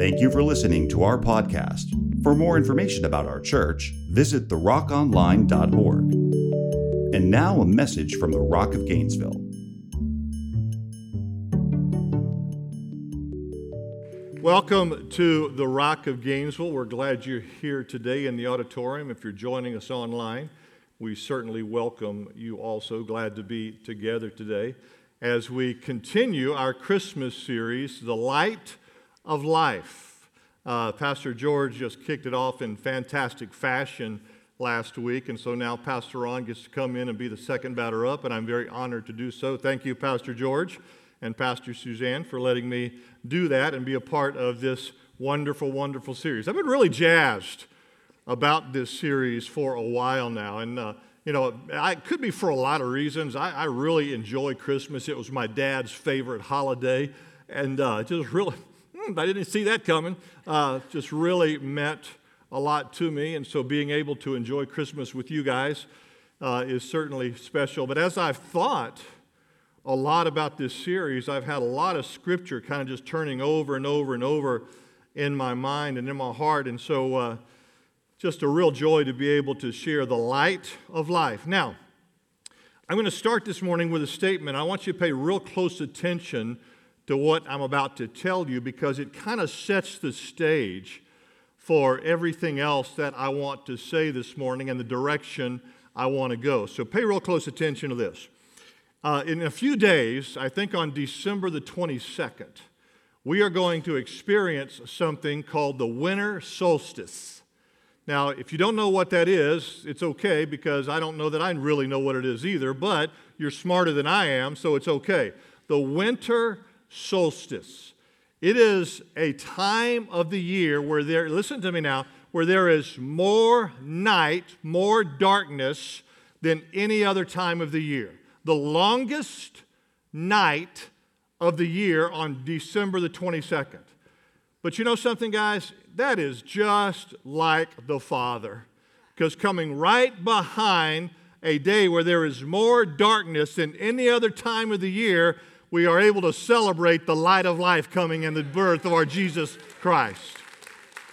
Thank you for listening to our podcast. For more information about our church, visit therockonline.org. And now a message from the Rock of Gainesville. Welcome to the Rock of Gainesville. We're glad you're here today in the auditorium. If you're joining us online, we certainly welcome you also. Glad to be together today as we continue our Christmas series, The Light of Life. Uh, Pastor George just kicked it off in fantastic fashion last week, and so now Pastor Ron gets to come in and be the second batter up, and I'm very honored to do so. Thank you, Pastor George and Pastor Suzanne, for letting me do that and be a part of this wonderful, wonderful series. I've been really jazzed about this series for a while now. And, uh, you know, it could be for a lot of reasons. I, I, really enjoy Christmas. It was my dad's favorite holiday. And uh, just really, I didn't see that coming. Uh, just really meant a lot to me. And so being able to enjoy Christmas with you guys uh, is certainly special. But as I've thought, a lot about this series. I've had a lot of scripture kind of just turning over and over and over in my mind and in my heart. And so, uh, just a real joy to be able to share the light of life. Now, I'm going to start this morning with a statement. I want you to pay real close attention to what I'm about to tell you because it kind of sets the stage for everything else that I want to say this morning and the direction I want to go. So pay real close attention to this. Uh, in a few days, I think on December the 22nd, we are going to experience something called the winter solstice. Now, if you don't know what that is, it's okay because I don't know that I really know what it is either, but you're smarter than I am, so it's okay. The winter solstice. It is a time of the year where there, listen to me now, where there is more night, more darkness than any other time of the year. The longest night of the year on December the 22nd. But you know something, guys? that is just like the Father. Because coming right behind a day where there is more darkness than any other time of the year, we are able to celebrate the light of life coming in the birth of our Jesus Christ.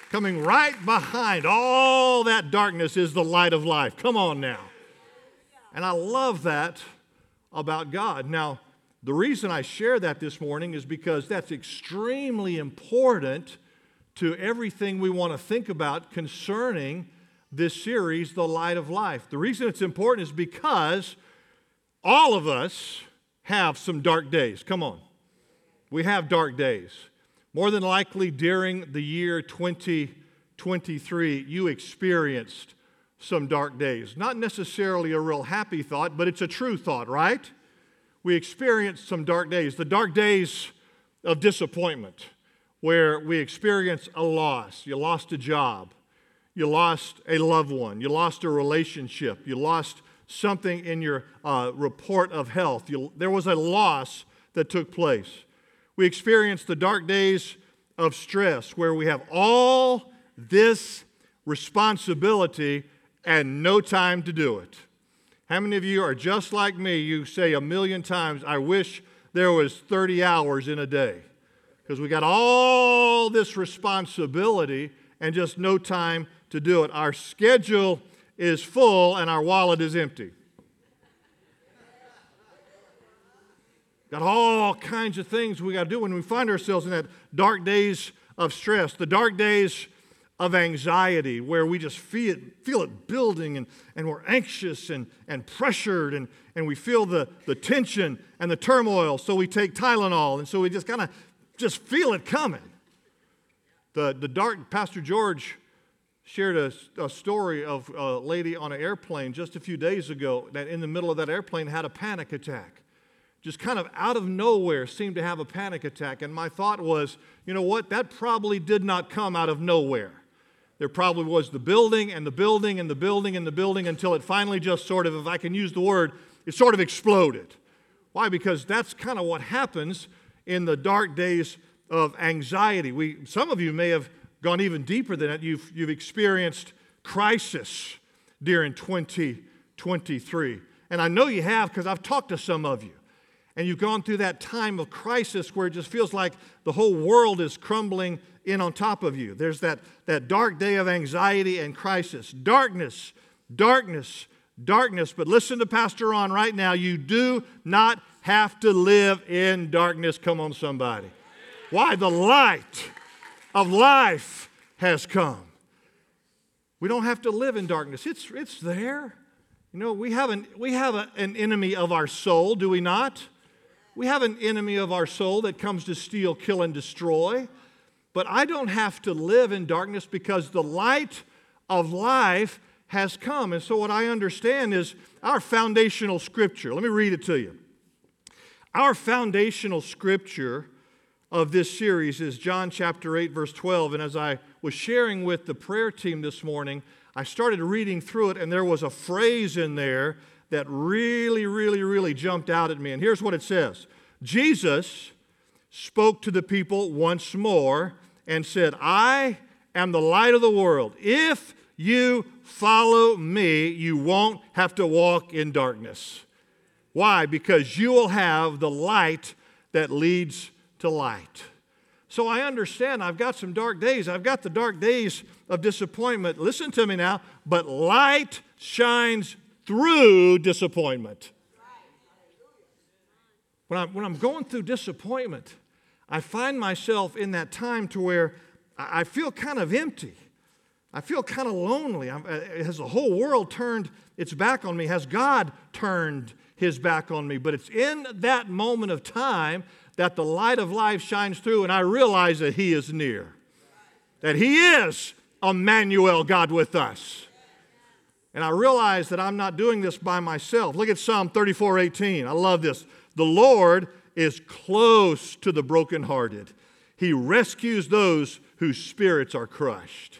Coming right behind all that darkness is the light of life. Come on now. And I love that about God. Now, the reason I share that this morning is because that's extremely important to everything we want to think about concerning this series, The Light of Life. The reason it's important is because all of us have some dark days. Come on. We have dark days. More than likely during the year 2023, you experienced some dark days. Not necessarily a real happy thought, but it's a true thought, right? We experienced some dark days. The dark days of disappointment where we experience a loss. You lost a job, you lost a loved one, you lost a relationship, you lost something in your uh, report of health. You, there was a loss that took place. We experience the dark days of stress where we have all this responsibility and no time to do it. How many of you are just like me? You say a million times, I wish there was 30 hours in a day because we got all this responsibility and just no time to do it. Our schedule is full and our wallet is empty. Got all kinds of things we got to do when we find ourselves in that dark days of stress, the dark days of anxiety, where we just feel it, feel it building and, and we're anxious and, and pressured and, and we feel the, the tension and the turmoil. So we take Tylenol and so we just kind of just feel it coming. The, the dark, Pastor George shared a, a, story of a lady on an airplane just a few days ago that in the middle of that airplane had a panic attack. Just kind of out of nowhere seemed to have a panic attack. And my thought was, you know what? That probably did not come out of nowhere. There probably was the building and the building and the building and the building until it finally just sort of, if I can use the word, it sort of exploded. Why? Because that's kind of what happens in the dark days of anxiety. We, some of you may have gone even deeper than that. You've, you've experienced crisis during 2023. And I know you have because I've talked to some of you. and you've gone through that time of crisis where it just feels like the whole world is crumbling in on top of you. There's that, that dark day of anxiety and crisis. Darkness, darkness, darkness. But listen to Pastor Ron right now. You do not have to live in darkness. Come on, somebody. Why? The light of life has come. We don't have to live in darkness, it's, it's there. You know, we have, an, we have a, an enemy of our soul, do we not? We have an enemy of our soul that comes to steal, kill, and destroy. But I don't have to live in darkness because the light of life has come. And so, what I understand is our foundational scripture. Let me read it to you. Our foundational scripture of this series is John chapter 8, verse 12. And as I was sharing with the prayer team this morning, I started reading through it, and there was a phrase in there that really, really, really jumped out at me. And here's what it says Jesus spoke to the people once more and said, I am the light of the world. If you follow me, you won't have to walk in darkness. Why? Because you will have the light that leads to light. So I understand I've got some dark days. I've got the dark days of disappointment. Listen to me now. But light shines through disappointment. When, I'm, when I'm going through disappointment, I find myself in that time to where I feel kind of empty. I feel kind of lonely. I'm, uh, has the whole world turned its back on me? Has God turned his back on me? But it's in that moment of time that the light of life shines through, and I realize that he is near, that he is Emmanuel, God with us. And I realize that I'm not doing this by myself. Look at Psalm 34 18. I love this. The Lord is close to the brokenhearted, He rescues those whose spirits are crushed.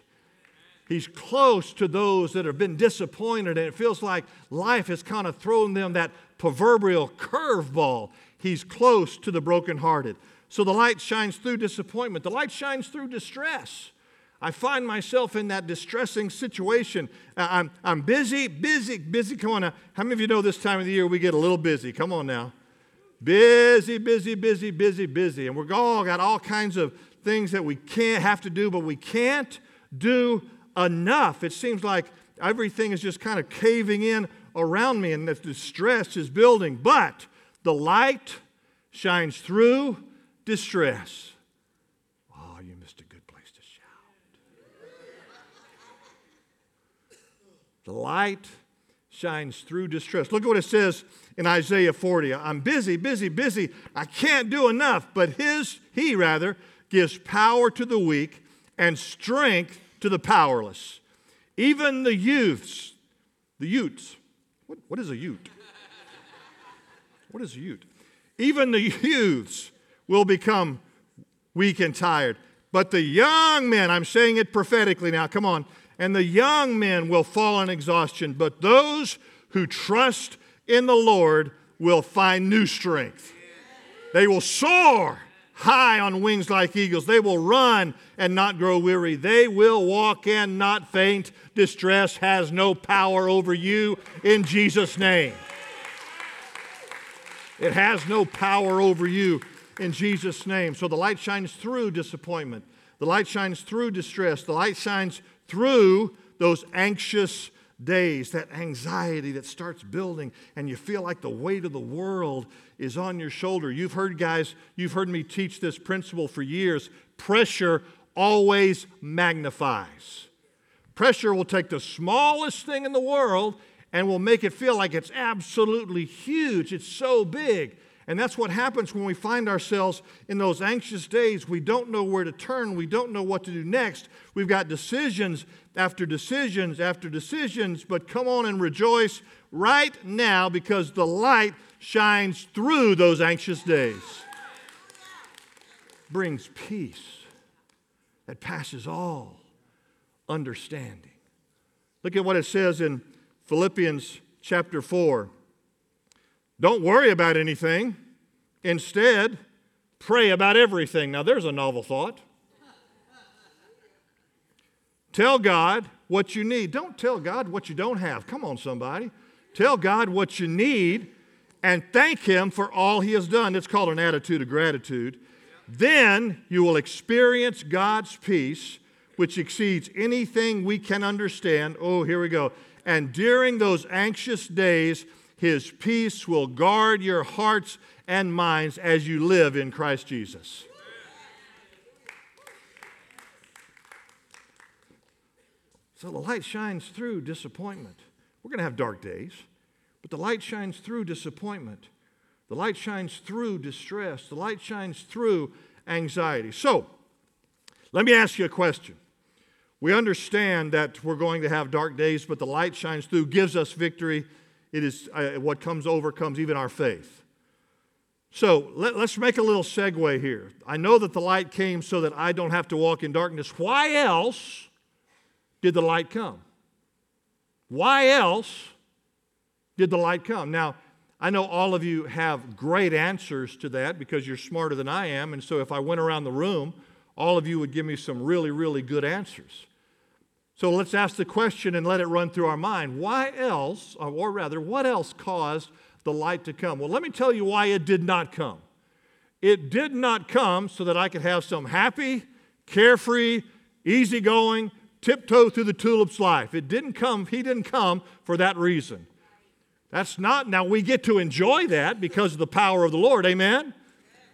He's close to those that have been disappointed, and it feels like life has kind of thrown them that proverbial curveball. He's close to the brokenhearted. So the light shines through disappointment, the light shines through distress. I find myself in that distressing situation. I'm, I'm busy, busy, busy. Come on now. How many of you know this time of the year we get a little busy? Come on now. Busy, busy, busy, busy, busy. And we're all got all kinds of things that we can't have to do, but we can't do enough. It seems like everything is just kind of caving in around me and the distress is building. But the light shines through distress. Oh, you missed a good place to shout. The light shines through distress. Look at what it says in Isaiah 40. I'm busy, busy, busy. I can't do enough, but his he rather gives power to the weak and strength to the powerless. Even the youths, the Utes. What, what is a Ute? What is a Ute? Even the youths will become weak and tired. But the young men, I'm saying it prophetically now, come on, and the young men will fall in exhaustion, but those who trust in the Lord will find new strength. They will soar high on wings like eagles. They will run and not grow weary. They will walk and not faint. Distress has no power over you in Jesus' name. It has no power over you in Jesus' name. So the light shines through disappointment. The light shines through distress. The light shines through those anxious days, that anxiety that starts building, and you feel like the weight of the world is on your shoulder. You've heard, guys, you've heard me teach this principle for years. Pressure always magnifies. Pressure will take the smallest thing in the world and will make it feel like it's absolutely huge. It's so big. And that's what happens when we find ourselves in those anxious days. We don't know where to turn, we don't know what to do next. We've got decisions after decisions after decisions, but come on and rejoice right now because the light shines through those anxious days. Brings peace that passes all understanding. Look at what it says in Philippians chapter 4. Don't worry about anything. Instead, pray about everything. Now, there's a novel thought. Tell God what you need. Don't tell God what you don't have. Come on, somebody. Tell God what you need and thank Him for all He has done. It's called an attitude of gratitude. Then you will experience God's peace, which exceeds anything we can understand. Oh, here we go. And during those anxious days, His peace will guard your hearts and minds as you live in Christ Jesus. So the light shines through disappointment. We're going to have dark days, but the light shines through disappointment. The light shines through distress. The light shines through anxiety. So, let me ask you a question. We understand that we're going to have dark days, but the light shines through, gives us victory. It is uh, what comes overcomes even our faith. So let, us make a little segue here. I know that the light came so that I don't have to walk in darkness. Why else did the light come? Why else did the light come? Now, I know all of you have great answers to that because you're smarter than I am. And so if I went around the room, all of you would give me some really, really good answers. So let's ask the question and let it run through our mind. Why else, or rather, what else caused the light to come? Well, let me tell you why it did not come. It did not come so that I could have some happy, carefree, easygoing, tiptoe through the tulips life. It didn't come, he didn't come for that reason. That's not, now we get to enjoy that because of the power of the Lord, amen?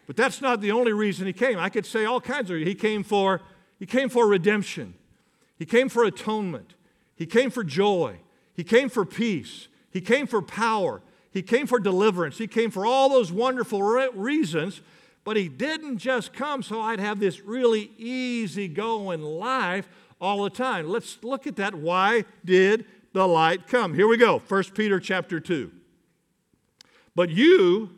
But that's not the only reason he came. I could say all kinds of, he came for, he came for redemption. He came for atonement. He came for joy. He came for peace. He came for power. He came for deliverance. He came for all those wonderful reasons, but he didn't just come so I'd have this really easy going life all the time. Let's look at that. Why did the light come. Here we go. 1 Peter chapter 2. But you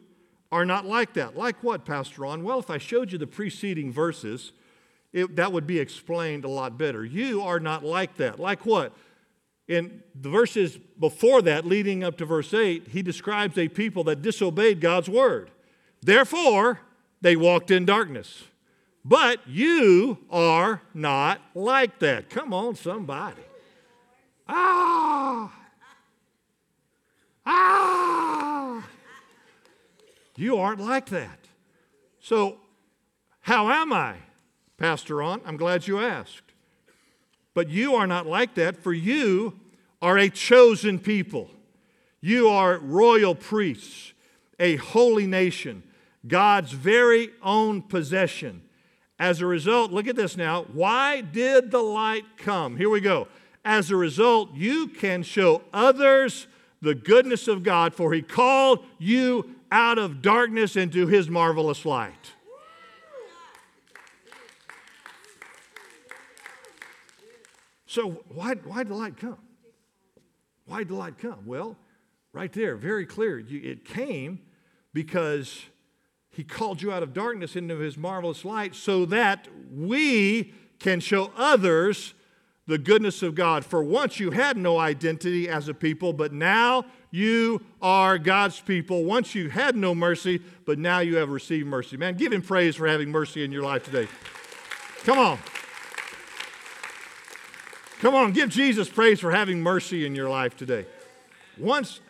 are not like that. Like what, Pastor Ron? Well, if I showed you the preceding verses, it, that would be explained a lot better. You are not like that. Like what? In the verses before that, leading up to verse 8, he describes a people that disobeyed God's word. Therefore, they walked in darkness. But you are not like that. Come on, somebody. Ah! Ah! You aren't like that. So, how am I, Pastor Ron? I'm glad you asked. But you are not like that, for you are a chosen people. You are royal priests, a holy nation, God's very own possession. As a result, look at this now. Why did the light come? Here we go. As a result, you can show others the goodness of God, for He called you out of darkness into His marvelous light. So, why, why did the light come? Why did the light come? Well, right there, very clear. It came because He called you out of darkness into His marvelous light so that we can show others the goodness of God. For once you had no identity as a people, but now you are God's people. Once you had no mercy, but now you have received mercy. Man, give him praise for having mercy in your life today. Come on. Come on, give Jesus praise for having mercy in your life today. Once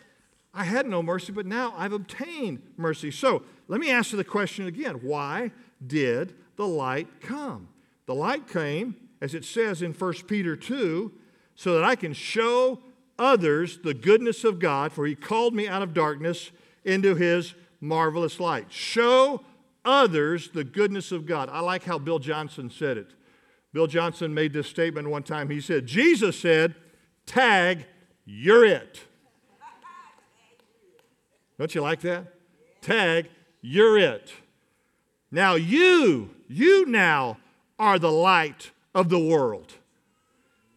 I had no mercy, but now I've obtained mercy. So let me ask you the question again why did the light come? The light came as it says in 1 Peter 2, so that I can show others the goodness of God, for he called me out of darkness into his marvelous light. Show others the goodness of God. I like how Bill Johnson said it. Bill Johnson made this statement one time. He said, Jesus said, Tag, you're it. Don't you like that? Tag, you're it. Now you, you now are the light of the world.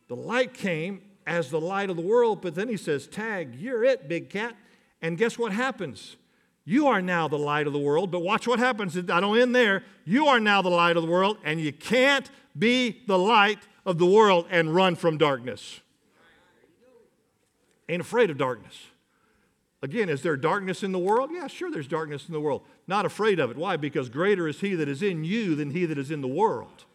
The light came as the light of the world, but then he says, Tag, you're it, big cat. And guess what happens? You are now the light of the world, but watch what happens. I don't end there. You are now the light of the world, and you can't be the light of the world and run from darkness. Ain't afraid of darkness. Again, is there darkness in the world? Yeah, sure, there's darkness in the world. Not afraid of it. Why? Because greater is he that is in you than he that is in the world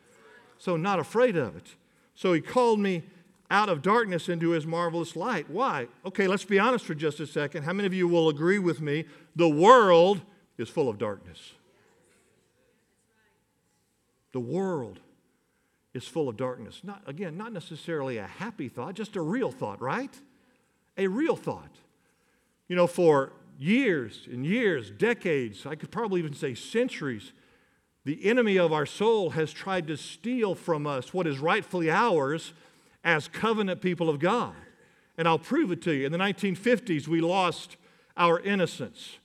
so not afraid of it. So he called me out of darkness into his marvelous light. Why? Okay, let's be honest for just a second. How many of you will agree with me? The world is full of darkness. The world is full of darkness. Not, again, not necessarily a happy thought, just a real thought, right? A real thought. You know, for years and years, decades, I could probably even say centuries, the enemy of our soul has tried to steal from us what is rightfully ours as covenant people of God. And I'll prove it to you. In the 1950s, we lost our innocence.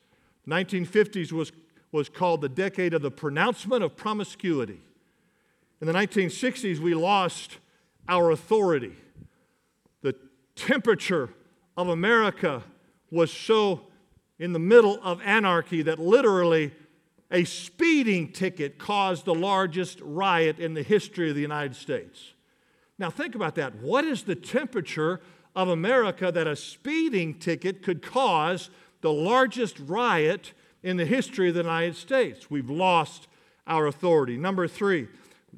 1950s was, was called the decade of the pronouncement of promiscuity. In the 1960s, we lost our authority. The temperature of America was so in the middle of anarchy that literally a speeding ticket caused the largest riot in the history of the United States. Now, think about that. What is the temperature of America that a speeding ticket could cause the largest riot in the history of the United States? We've lost our authority. Number three,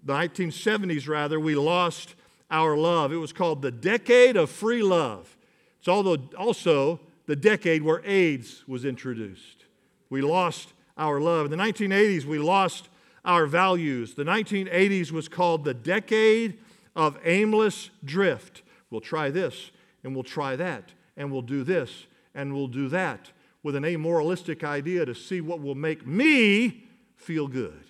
the 1970s, rather, we lost our love. It was called the decade of free love. It's also the decade where AIDS was introduced. We lost our love. In the 1980s, we lost our values. The 1980s was called the decade of aimless drift. We'll try this, and we'll try that, and we'll do this, and we'll do that, with an amoralistic idea to see what will make me feel good.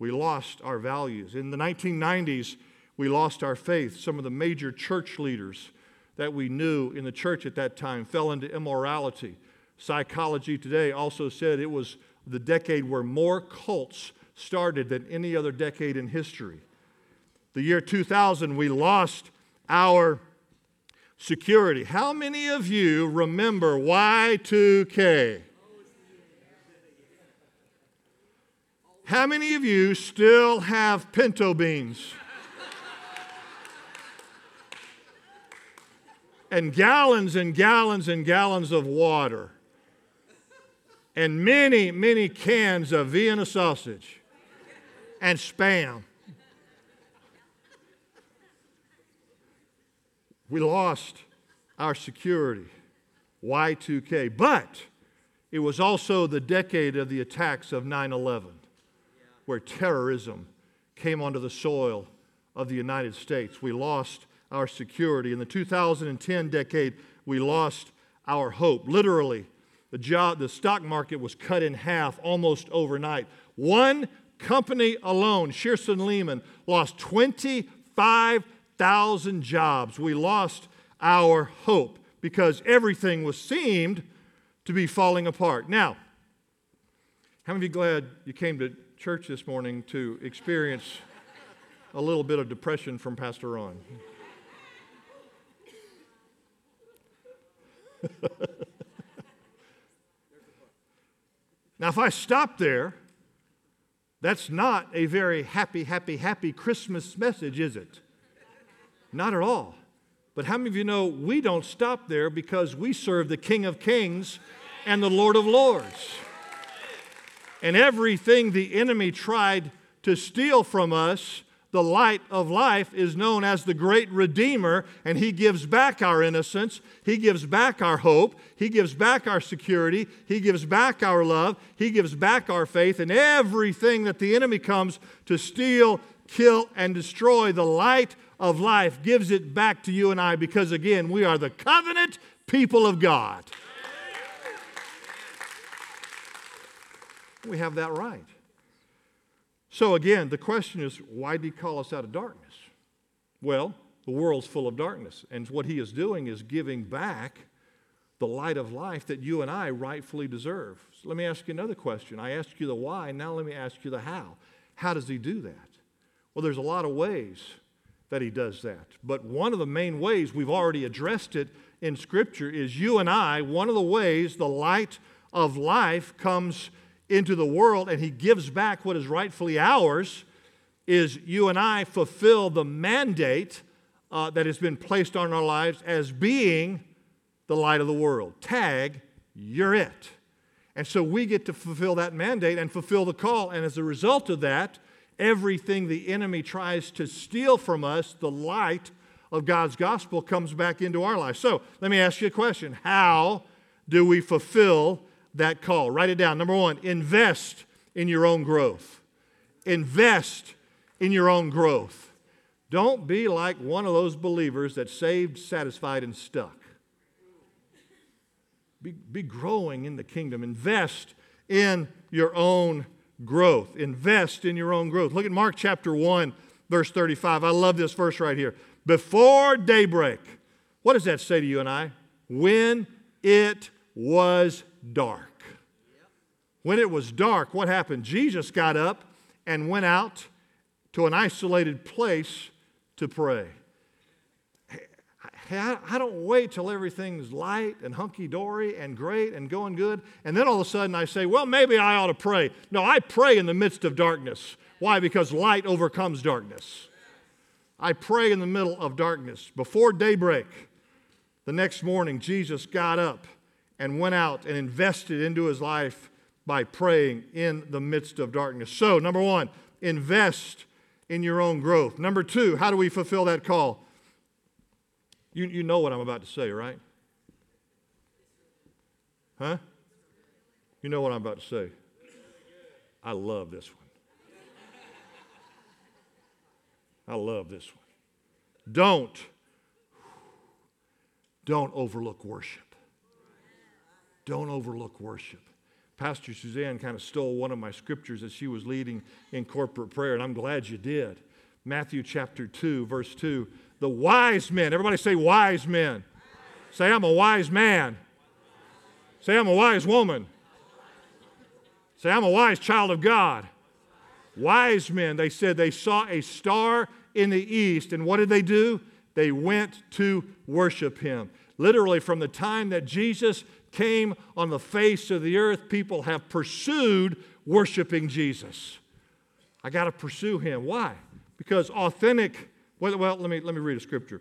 We lost our values. In the 1990s, we lost our faith. Some of the major church leaders that we knew in the church at that time fell into immorality. Psychology Today also said it was the decade where more cults started than any other decade in history. The year 2000, we lost our security. How many of you remember Y2K? How many of you still have pinto beans? And gallons and gallons and gallons of water, and many, many cans of Vienna sausage and spam. We lost our security, Y2K, but it was also the decade of the attacks of 9 11 where terrorism came onto the soil of the United States. We lost our security. In the 2010 decade, we lost our hope. Literally, the, job, the stock market was cut in half almost overnight. One company alone, Shearson Lehman, lost 25,000 jobs. We lost our hope because everything was seemed to be falling apart. Now, how many of you glad you came to church this morning to experience a little bit of depression from Pastor Ron. now, if I stop there, that's not a very happy, happy, happy Christmas message, is it? Not at all. But how many of you know we don't stop there because we serve the King of Kings and the Lord of Lords? and everything the enemy tried to steal from us, the light of life is known as the great Redeemer, and He gives back our innocence. He gives back our hope. He gives back our security. He gives back our love. He gives back our faith. And everything that the enemy comes to steal, kill, and destroy, the light of life gives it back to you and I because, again, we are the covenant people of God. We have that right. So, again, the question is why did he call us out of darkness? Well, the world's full of darkness. And what he is doing is giving back the light of life that you and I rightfully deserve. So let me ask you another question. I asked you the why, now let me ask you the how. How does he do that? Well, there's a lot of ways that he does that. But one of the main ways, we've already addressed it in Scripture, is you and I, one of the ways the light of life comes into the world and he gives back what is rightfully ours is you and I fulfill the mandate uh, that has been placed on our lives as being the light of the world. Tag, you're it. And so we get to fulfill that mandate and fulfill the call. And as a result of that, everything the enemy tries to steal from us, the light of God's gospel comes back into our life. So let me ask you a question How do we fulfill that call? Write it down. Number one, invest in your own growth. Invest in your own growth. Don't be like one of those believers that's saved, satisfied, and stuck. Be, be growing in the kingdom. Invest in your own growth. Invest in your own growth. Look at Mark chapter 1, verse 35. I love this verse right here. Before daybreak, what does that say to you and I? When it was dark. When it was dark, what happened? Jesus got up and went out to an isolated place to pray. I don't wait till everything's light and hunky dory and great and going good. And then all of a sudden I say, well, maybe I ought to pray. No, I pray in the midst of darkness. Why? Because light overcomes darkness. I pray in the middle of darkness. Before daybreak, the next morning, Jesus got up and went out and invested into his life by praying in the midst of darkness. So, number one, invest in your own growth. Number two, how do we fulfill that call? You, you know what I'm about to say, right? Huh? You know what I'm about to say. I love this one. I love this one. Don't, don't overlook worship. Don't overlook worship. Pastor Suzanne kind of stole one of my scriptures as she was leading in corporate prayer, and I'm glad you did. Matthew chapter 2, verse 2. The wise men, everybody say wise men. Say, I'm a wise man. Say, I'm a wise woman. Say, I'm a wise child of God. Wise men, they said they saw a star in the east, and what did they do? They went to worship him. Literally, from the time that Jesus came on the face of the earth, people have pursued worshiping Jesus. I got to pursue him. Why? Because authentic, well, well, let, me, let me read a scripture.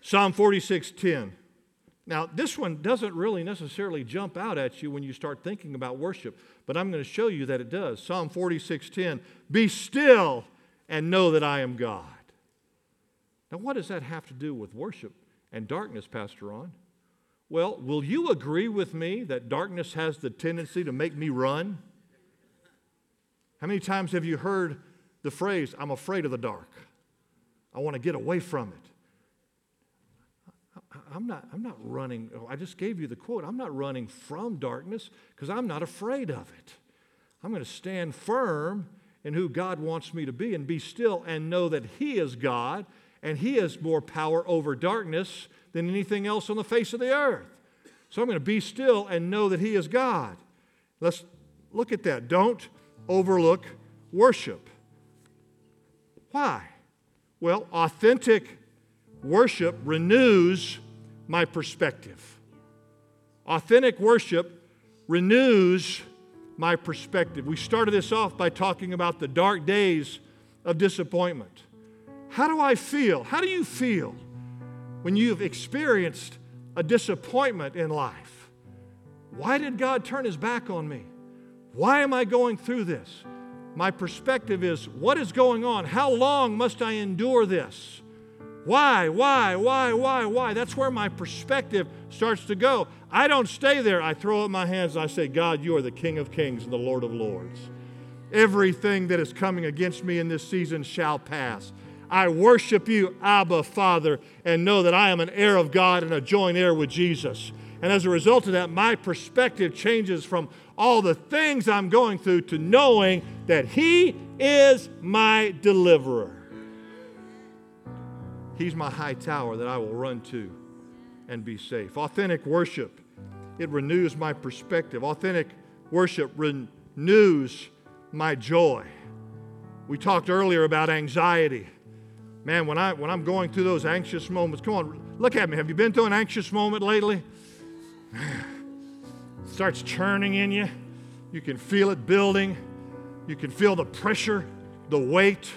Psalm 46 10. Now, this one doesn't really necessarily jump out at you when you start thinking about worship, but I'm going to show you that it does. Psalm 46 10. Be still and know that I am God. Now, what does that have to do with worship and darkness, Pastor Ron? Well, will you agree with me that darkness has the tendency to make me run? How many times have you heard the phrase, I'm afraid of the dark? I want to get away from it. I'm not, I'm not running. Oh, I just gave you the quote. I'm not running from darkness because I'm not afraid of it. I'm going to stand firm in who God wants me to be and be still and know that He is God and He has more power over darkness than anything else on the face of the earth. So I'm going to be still and know that He is God. Let's look at that. Don't overlook worship. Why? Well, authentic worship renews my perspective. Authentic worship renews my perspective. We started this off by talking about the dark days of disappointment. How do I feel? How do you feel when you've experienced a disappointment in life? Why did God turn his back on me? Why am I going through this? My perspective is what is going on? How long must I endure this? Why, why, why, why, why? That's where my perspective starts to go. I don't stay there. I throw up my hands and I say, God, you are the King of kings and the Lord of lords. Everything that is coming against me in this season shall pass. I worship you, Abba, Father, and know that I am an heir of God and a joint heir with Jesus. And as a result of that, my perspective changes from all the things I'm going through to knowing that He is my deliverer. He's my high tower that I will run to and be safe. Authentic worship, it renews my perspective. Authentic worship renews my joy. We talked earlier about anxiety. Man, when, I, when I'm going through those anxious moments, come on, look at me. Have you been through an anxious moment lately? It starts churning in you. You can feel it building. You can feel the pressure, the weight.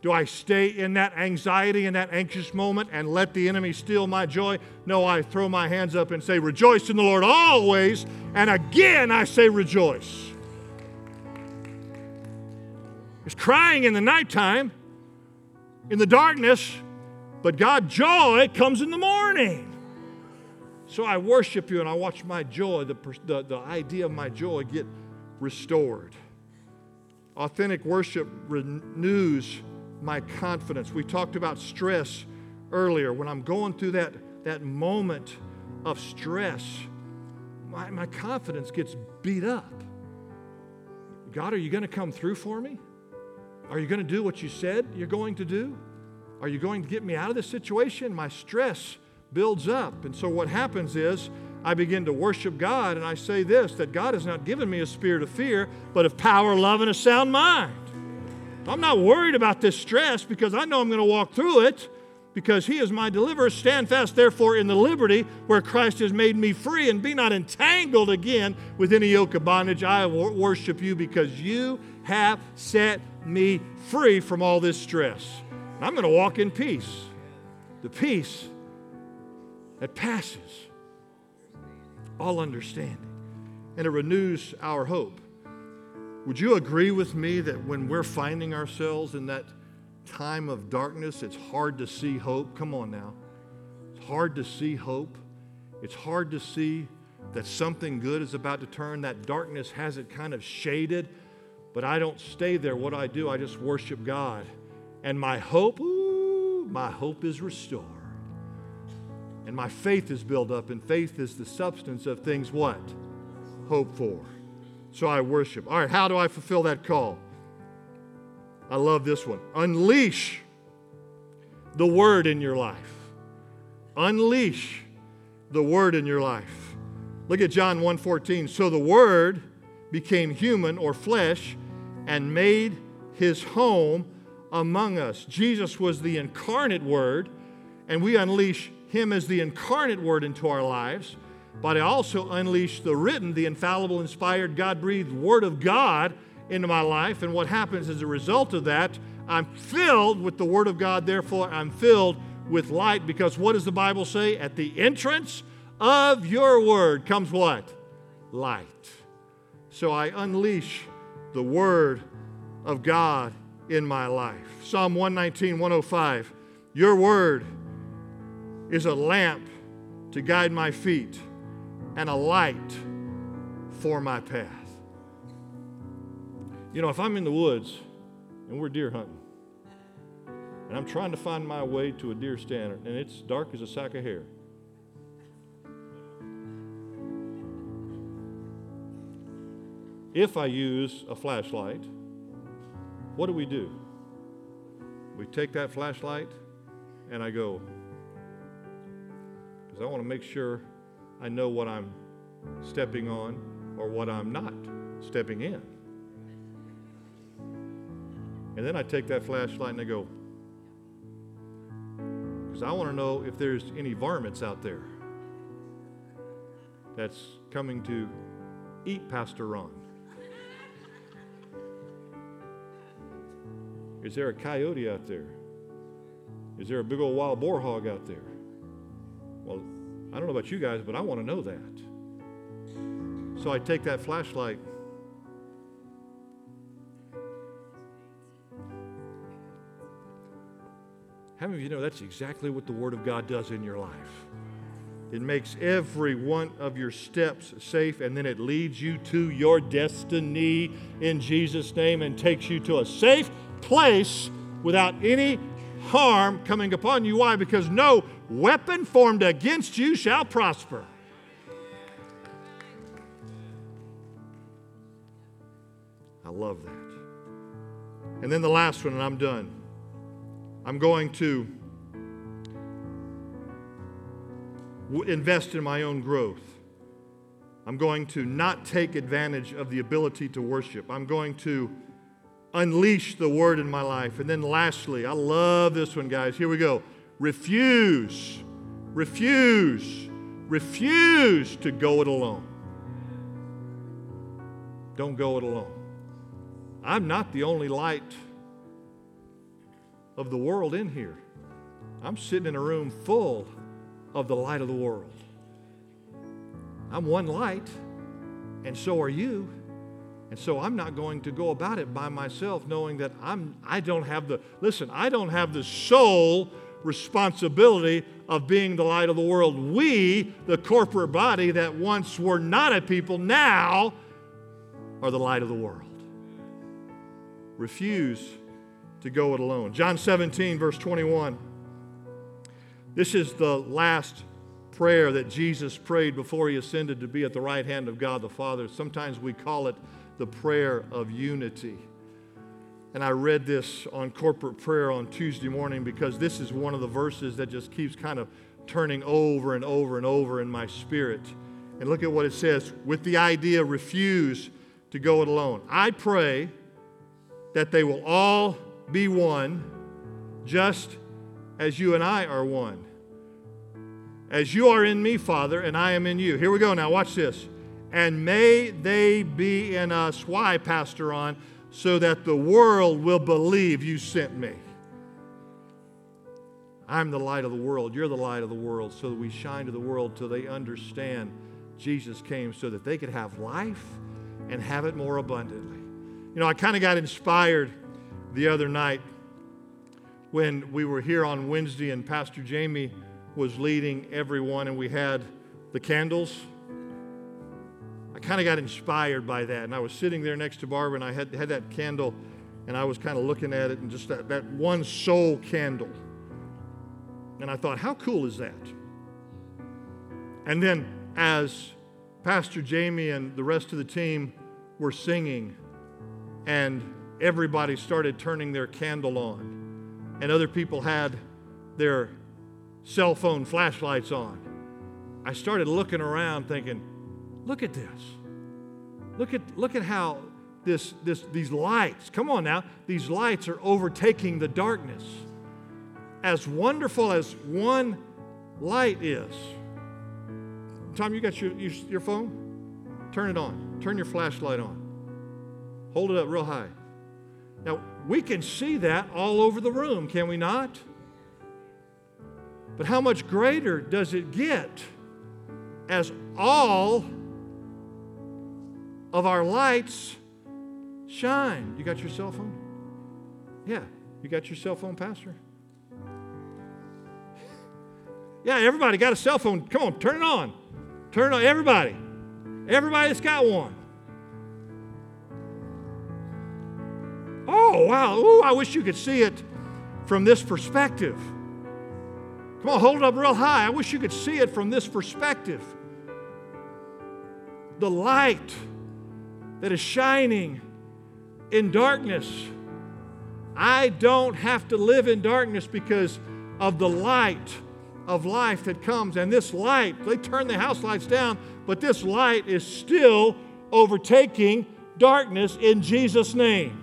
Do I stay in that anxiety, in that anxious moment, and let the enemy steal my joy? No, I throw my hands up and say, Rejoice in the Lord always. And again, I say, Rejoice. It's crying in the nighttime, in the darkness, but God, joy comes in the morning. So I worship you and I watch my joy, the, the, the idea of my joy get restored. Authentic worship renews my confidence. We talked about stress earlier. When I'm going through that, that moment of stress, my, my confidence gets beat up. God, are you going to come through for me? Are you going to do what you said you're going to do? Are you going to get me out of this situation? My stress builds up. And so what happens is I begin to worship God and I say this that God has not given me a spirit of fear, but of power, love, and a sound mind. I'm not worried about this stress because I know I'm going to walk through it because he is my deliverer. Stand fast, therefore, in the liberty where Christ has made me free, and be not entangled again with any yoke of bondage. I worship you because you have set me free from all this stress. I'm going to walk in peace, the peace that passes all understanding, and it renews our hope. Would you agree with me that when we're finding ourselves in that time of darkness, it's hard to see hope? Come on now. It's hard to see hope. It's hard to see that something good is about to turn. That darkness has it kind of shaded, but I don't stay there. What I do, I just worship God. And my hope, ooh, my hope is restored. And my faith is built up, and faith is the substance of things what? Hope for. So I worship. All right, how do I fulfill that call? I love this one. Unleash the word in your life. Unleash the word in your life. Look at John 1:14. So the word became human or flesh and made his home among us. Jesus was the incarnate word, and we unleash him as the incarnate word into our lives but I also unleash the written, the infallible, inspired, God breathed Word of God into my life. And what happens as a result of that, I'm filled with the Word of God, therefore, I'm filled with light because what does the Bible say? At the entrance of your Word comes what? Light. So I unleash the Word of God in my life. Psalm 119, 105. Your Word is a lamp to guide my feet and a light for my path. You know, if I'm in the woods and we're deer hunting, and I'm trying to find my way to a deer stand, and it's dark as a sack of hair. If I use a flashlight, what do we do? We take that flashlight and I go, because I want to make sure I know what I'm stepping on or what I'm not stepping in. And then I take that flashlight and I go, because I want to know if there's any varmints out there that's coming to eat Pastor Ron. Is there a coyote out there? Is there a big old wild boar hog out there? Well, I don't know about you guys, but I want to know that. So I take that flashlight. How many of you know that's exactly what the Word of God does in your life? It makes every one of your steps safe, and then it leads you to your destiny in Jesus' name and takes you to a safe place without any harm coming upon you. Why? Because no weapon formed against you shall prosper. I love that. And then the last one, and I'm done. I'm going to invest in my own growth. I'm going to not take advantage of the ability to worship. I'm going to unleash the word in my life. And then lastly, I love this one, guys. Here we go. Refuse, refuse, refuse to go it alone. Don't go it alone. I'm not the only light of the world in here. I'm sitting in a room full of the light of the world. I'm one light, and so are you. And so I'm not going to go about it by myself knowing that I'm I don't have the listen, I don't have the sole responsibility of being the light of the world. We, the corporate body that once were not a people, now are the light of the world. Refuse to go it alone. John 17, verse 21. This is the last prayer that Jesus prayed before he ascended to be at the right hand of God the Father. Sometimes we call it the prayer of unity. And I read this on corporate prayer on Tuesday morning because this is one of the verses that just keeps kind of turning over and over and over in my spirit. And look at what it says with the idea refuse to go it alone. I pray that they will all be one, just as you and I are one. As you are in me, Father, and I am in you. Here we go now, watch this. And may they be in us. Why, Pastor Ron? So that the world will believe you sent me. I'm the light of the world. You're the light of the world. So that we shine to the world till they understand Jesus came so that they could have life and have it more abundantly. You know, I kind of got inspired the other night when we were here on Wednesday and Pastor Jamie was leading everyone and we had the candles. I kind of got inspired by that. And I was sitting there next to Barbara and I had, had that candle and I was kind of looking at it and just that, that one sole candle. And I thought, how cool is that? And then as Pastor Jamie and the rest of the team were singing and everybody started turning their candle on, and other people had their cell phone flashlights on. I started looking around thinking, look at this. Look at, look at how this, this, these lights, come on now, these lights are overtaking the darkness. As wonderful as one light is. Tom, you got your, your, your phone? Turn it on. Turn your flashlight on. Hold it up real high. Now, we can see that all over the room, can we not? But how much greater does it get as all of our lights shine? You got your cell phone? Yeah. You got your cell phone, Pastor? Yeah, everybody got a cell phone. Come on, turn it on. Turn it on. Everybody. Everybody that's got one. Oh, wow. Ooh, I wish you could see it from this perspective. Come on, hold it up real high. I wish you could see it from this perspective. The light that is shining in darkness. I don't have to live in darkness because of the light of life that comes. And this light, they turn the house lights down, but this light is still overtaking darkness in Jesus' name.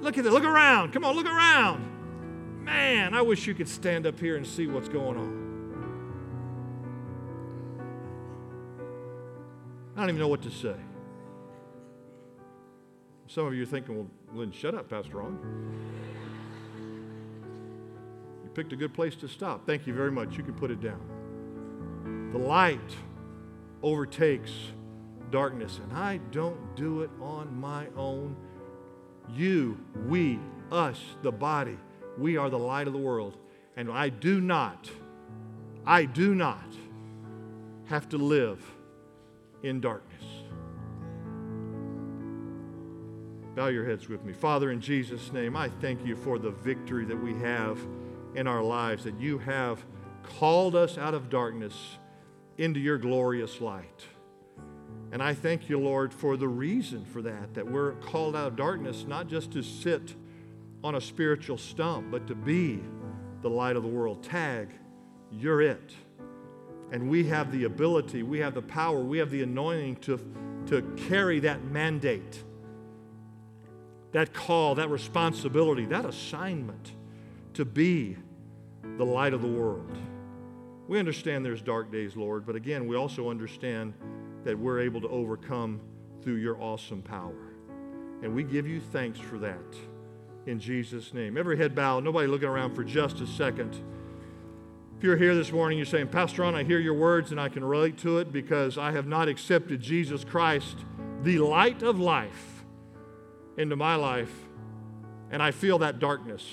Look at it. Look around. Come on, look around. Man, I wish you could stand up here and see what's going on. I don't even know what to say. Some of you are thinking, well, Lynn, shut up, Pastor Ron. You picked a good place to stop. Thank you very much. You can put it down. The light overtakes darkness, and I don't do it on my own. You, we, us, the body, we are the light of the world. And I do not, I do not have to live in darkness. Bow your heads with me. Father, in Jesus' name, I thank you for the victory that we have in our lives, that you have called us out of darkness into your glorious light. And I thank you, Lord, for the reason for that, that we're called out of darkness not just to sit on a spiritual stump, but to be the light of the world. Tag, you're it. And we have the ability, we have the power, we have the anointing to, to carry that mandate, that call, that responsibility, that assignment to be the light of the world. We understand there's dark days, Lord, but again, we also understand that we're able to overcome through your awesome power. And we give you thanks for that in Jesus' name. Every head bowed, nobody looking around for just a second. If you're here this morning, you're saying, Pastor Ron, I hear your words and I can relate to it because I have not accepted Jesus Christ the light of life into my life, and I feel that darkness.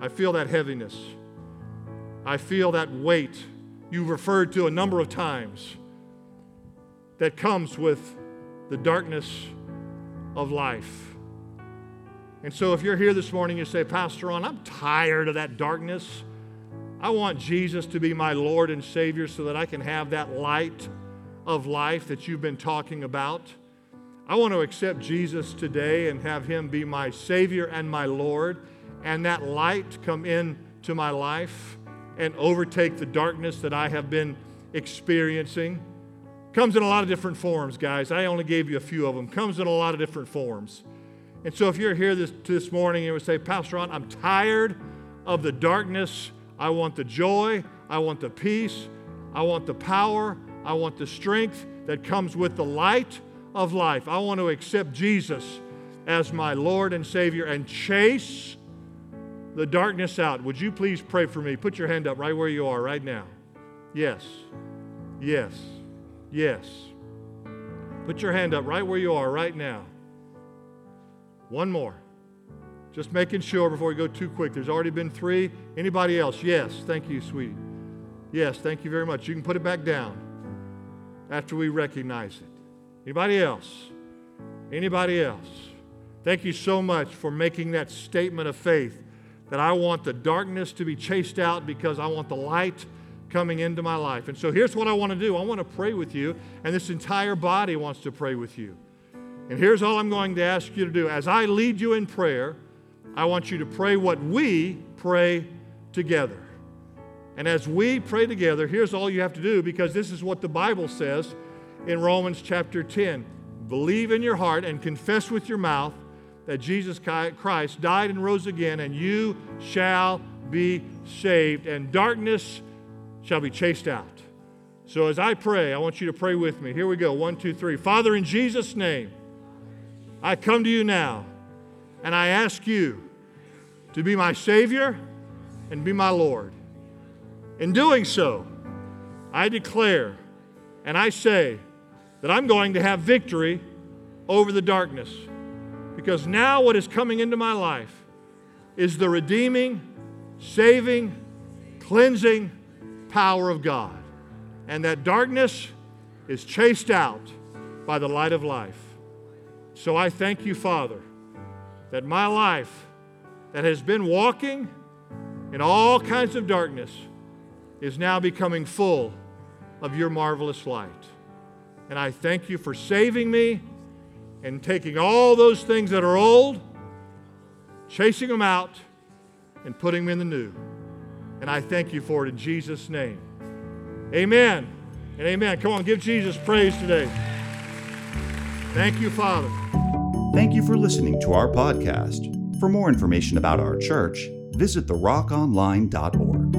I feel that heaviness. I feel that weight you've referred to a number of times that comes with the darkness of life. And so, if you're here this morning, you say, Pastor Ron, I'm tired of that darkness. I want Jesus to be my Lord and Savior so that I can have that light of life that you've been talking about. I want to accept Jesus today and have Him be my Savior and my Lord, and that light come into my life and overtake the darkness that I have been experiencing. Comes in a lot of different forms, guys. I only gave you a few of them. Comes in a lot of different forms. And so if you're here this, this morning and you would say, Pastor Ron, I'm tired of the darkness. I want the joy. I want the peace. I want the power. I want the strength that comes with the light of life. I want to accept Jesus as my Lord and Savior and chase the darkness out. Would you please pray for me? Put your hand up right where you are right now. Yes. Yes. Yes. Put your hand up right where you are right now. One more. Just making sure before we go too quick. There's already been three. Anybody else? Yes. Thank you, sweetie. Yes, thank you very much. You can put it back down after we recognize it. Anybody else? Anybody else? Thank you so much for making that statement of faith that I want the darkness to be chased out because I want the light coming into my life. And so here's what I want to do I want to pray with you, and this entire body wants to pray with you. And here's all I'm going to ask you to do. As I lead you in prayer, I want you to pray what we pray together. And as we pray together, here's all you have to do because this is what the Bible says in Romans chapter 10. Believe in your heart and confess with your mouth that Jesus Christ died and rose again, and you shall be saved, and darkness shall be chased out. So as I pray, I want you to pray with me. Here we go. One, two, three. Father, in Jesus' name, I come to you now and I ask you to be my Savior and be my Lord. In doing so, I declare and I say that I'm going to have victory over the darkness. Because now what is coming into my life is the redeeming, saving, cleansing power of God. And that darkness is chased out by the light of life. So I thank you, Father, that my life that has been walking in all kinds of darkness is now becoming full of your marvelous light. And I thank you for saving me and taking all those things that are old, chasing them out, and putting them in the new. And I thank you for it in Jesus' name. Amen and amen. Come on, give Jesus praise today. Thank you, Father. Thank you for listening to our podcast. For more information about our church, visit therockonline.org.